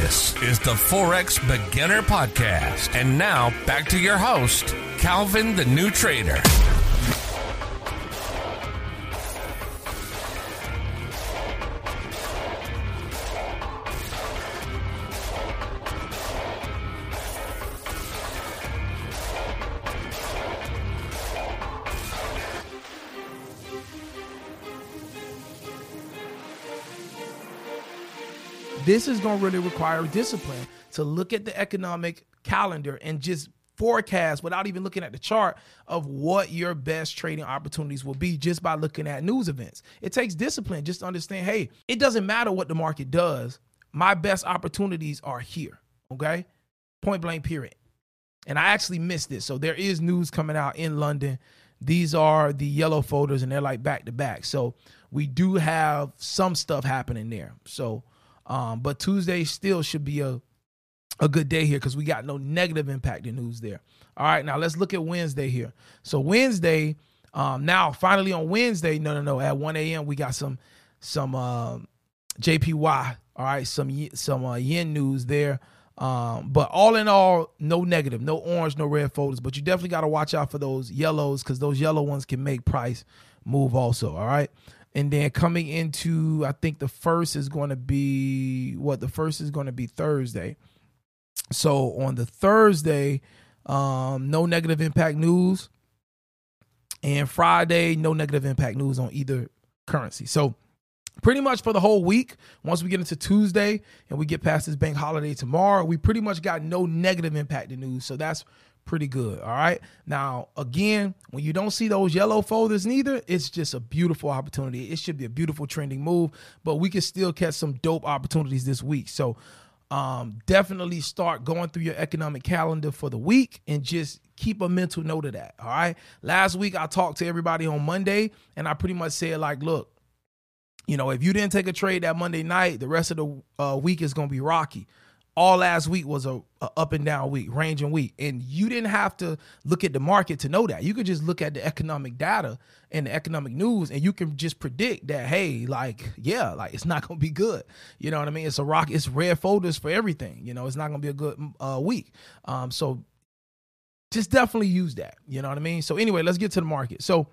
This is the Forex Beginner Podcast. And now back to your host, Calvin the New Trader. This is going to really require discipline to look at the economic calendar and just forecast without even looking at the chart of what your best trading opportunities will be just by looking at news events. It takes discipline just to understand hey, it doesn't matter what the market does. My best opportunities are here. Okay. Point blank, period. And I actually missed this. So there is news coming out in London. These are the yellow folders and they're like back to back. So we do have some stuff happening there. So um, but Tuesday still should be a a good day here because we got no negative impact in news there. All right, now let's look at Wednesday here. So Wednesday, um, now finally on Wednesday, no, no, no, at 1 a.m. we got some some uh, JPY. All right, some some uh, yen news there. Um, but all in all, no negative, no orange, no red folders. But you definitely got to watch out for those yellows because those yellow ones can make price move also. All right. And then coming into, I think the first is going to be what the first is going to be Thursday. So on the Thursday, um, no negative impact news. And Friday, no negative impact news on either currency. So pretty much for the whole week, once we get into Tuesday and we get past this bank holiday tomorrow, we pretty much got no negative impact news. So that's pretty good. All right. Now, again, when you don't see those yellow folders neither, it's just a beautiful opportunity. It should be a beautiful trending move, but we can still catch some dope opportunities this week. So, um, definitely start going through your economic calendar for the week and just keep a mental note of that. All right. Last week, I talked to everybody on Monday and I pretty much said, like, look, you know, if you didn't take a trade that Monday night, the rest of the uh, week is going to be rocky all last week was a, a, up and down week, ranging week, and you didn't have to look at the market to know that. You could just look at the economic data and the economic news, and you can just predict that. Hey, like yeah, like it's not gonna be good. You know what I mean? It's a rock. It's red folders for everything. You know, it's not gonna be a good uh, week. Um, so just definitely use that. You know what I mean? So anyway, let's get to the market. So